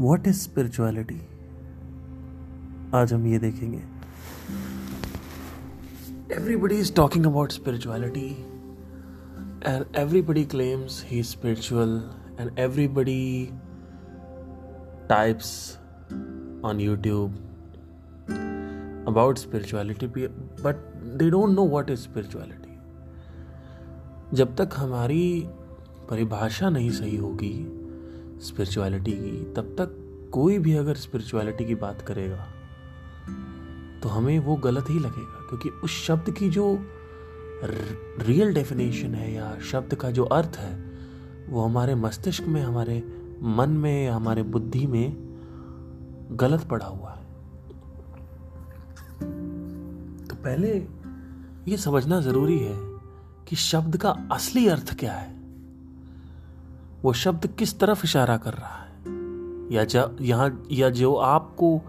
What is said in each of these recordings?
What is spirituality आज हम ये देखेंगे। Everybody is talking about spirituality and everybody claims he spiritual and everybody types on YouTube about spirituality but they don't know what is spirituality जब तक हमारी परिभाषा नहीं सही होगी स्पिरिचुअलिटी की, तब तक कोई भी अगर स्पिरिचुअलिटी की बात करेगा तो हमें वो गलत ही लगेगा। क्योंकि उस शब्द की जो रियल डेफिनेशन है या शब्द का जो अर्थ है, वो हमारे मस्तिष्क में, हमारे मन में या हमारे बुद्धि में गलत पड़ा हुआ है। तो पहले ये समझना ज़रूरी है कि शब्द का असली अर्थ क्या है। वो शब्द किस तरफ़ इशारा कर रहा है? या यहाँ, या जो आपको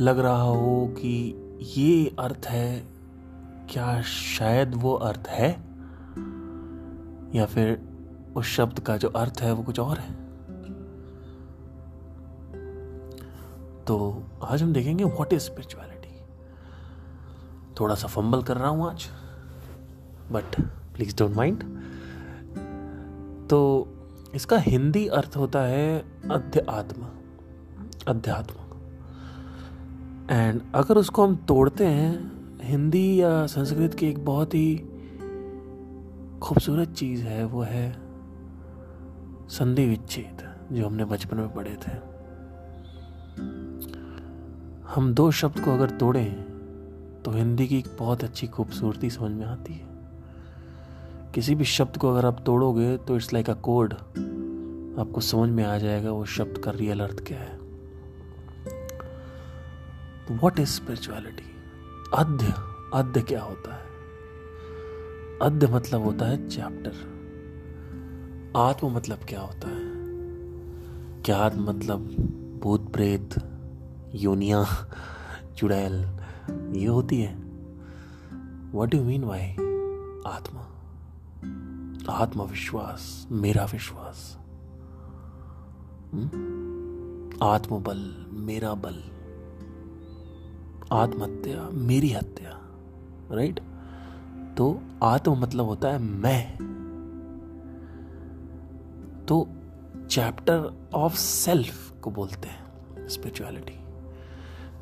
लग रहा हो कि ये अर्थ है, क्या शायद वो अर्थ है? या फिर उस शब्द का जो अर्थ है वो कुछ और है? तो आज हम देखेंगे व्हाट इज़ स्पिरिचुअलिटी थोड़ा सा फंबल कर रहा हूँ आज बट प्लीज़ डोंट माइंड तो इसका हिंदी अर्थ होता है अध्यात्म अध्यात्म। एंड अगर उसको हम तोड़ते हैं, हिंदी या संस्कृत की एक बहुत ही खूबसूरत चीज़ है, वो है संधि विच्छेद जो हमने बचपन में पढ़े थे। हम दो शब्द को अगर तोड़ें तो हिंदी की एक बहुत अच्छी खूबसूरती समझ में आती है। किसी भी शब्द को अगर आप तोड़ोगे तो इट्स लाइक अ कोड आपको समझ में आ जाएगा वो शब्द का रियल अर्थ क्या है। वॉट इज़ स्पिरिचुअलिटी अध्य अध्य क्या होता है? अध्य मतलब होता है चैप्टर आत्म मतलब क्या होता है? क्या आत्म मतलब भूत, प्रेत, योनिया, चुड़ैल, ये होती है। वॉट यू मीन वाई आत्मा? आत्मविश्वास, मेरा विश्वास। हम्म? आत्मबल, मेरा बल। आत्महत्या, मेरी हत्या राइट तो आत्म मतलब होता है मैं। तो चैप्टर ऑफ़ सेल्फ को बोलते हैं स्पिरिचुअलिटी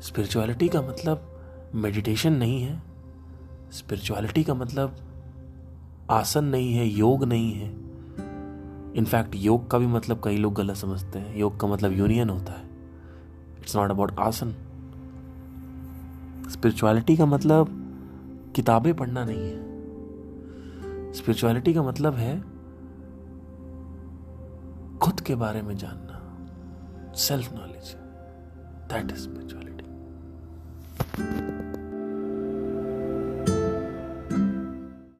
स्पिरिचुअलिटी का मतलब मेडिटेशन नहीं है। स्पिरिचुअलिटी का मतलब आसन नहीं है, योग नहीं है। इनफैक्ट योग का भी मतलब कई लोग गलत समझते हैं। योग का मतलब यूनियन होता है। इट्स नॉट अबाउट आसन। स्पिरिचुअलिटी का मतलब किताबें पढ़ना नहीं है। स्पिरिचुअलिटी का मतलब है खुद के बारे में जानना। Self knowledge that is spirituality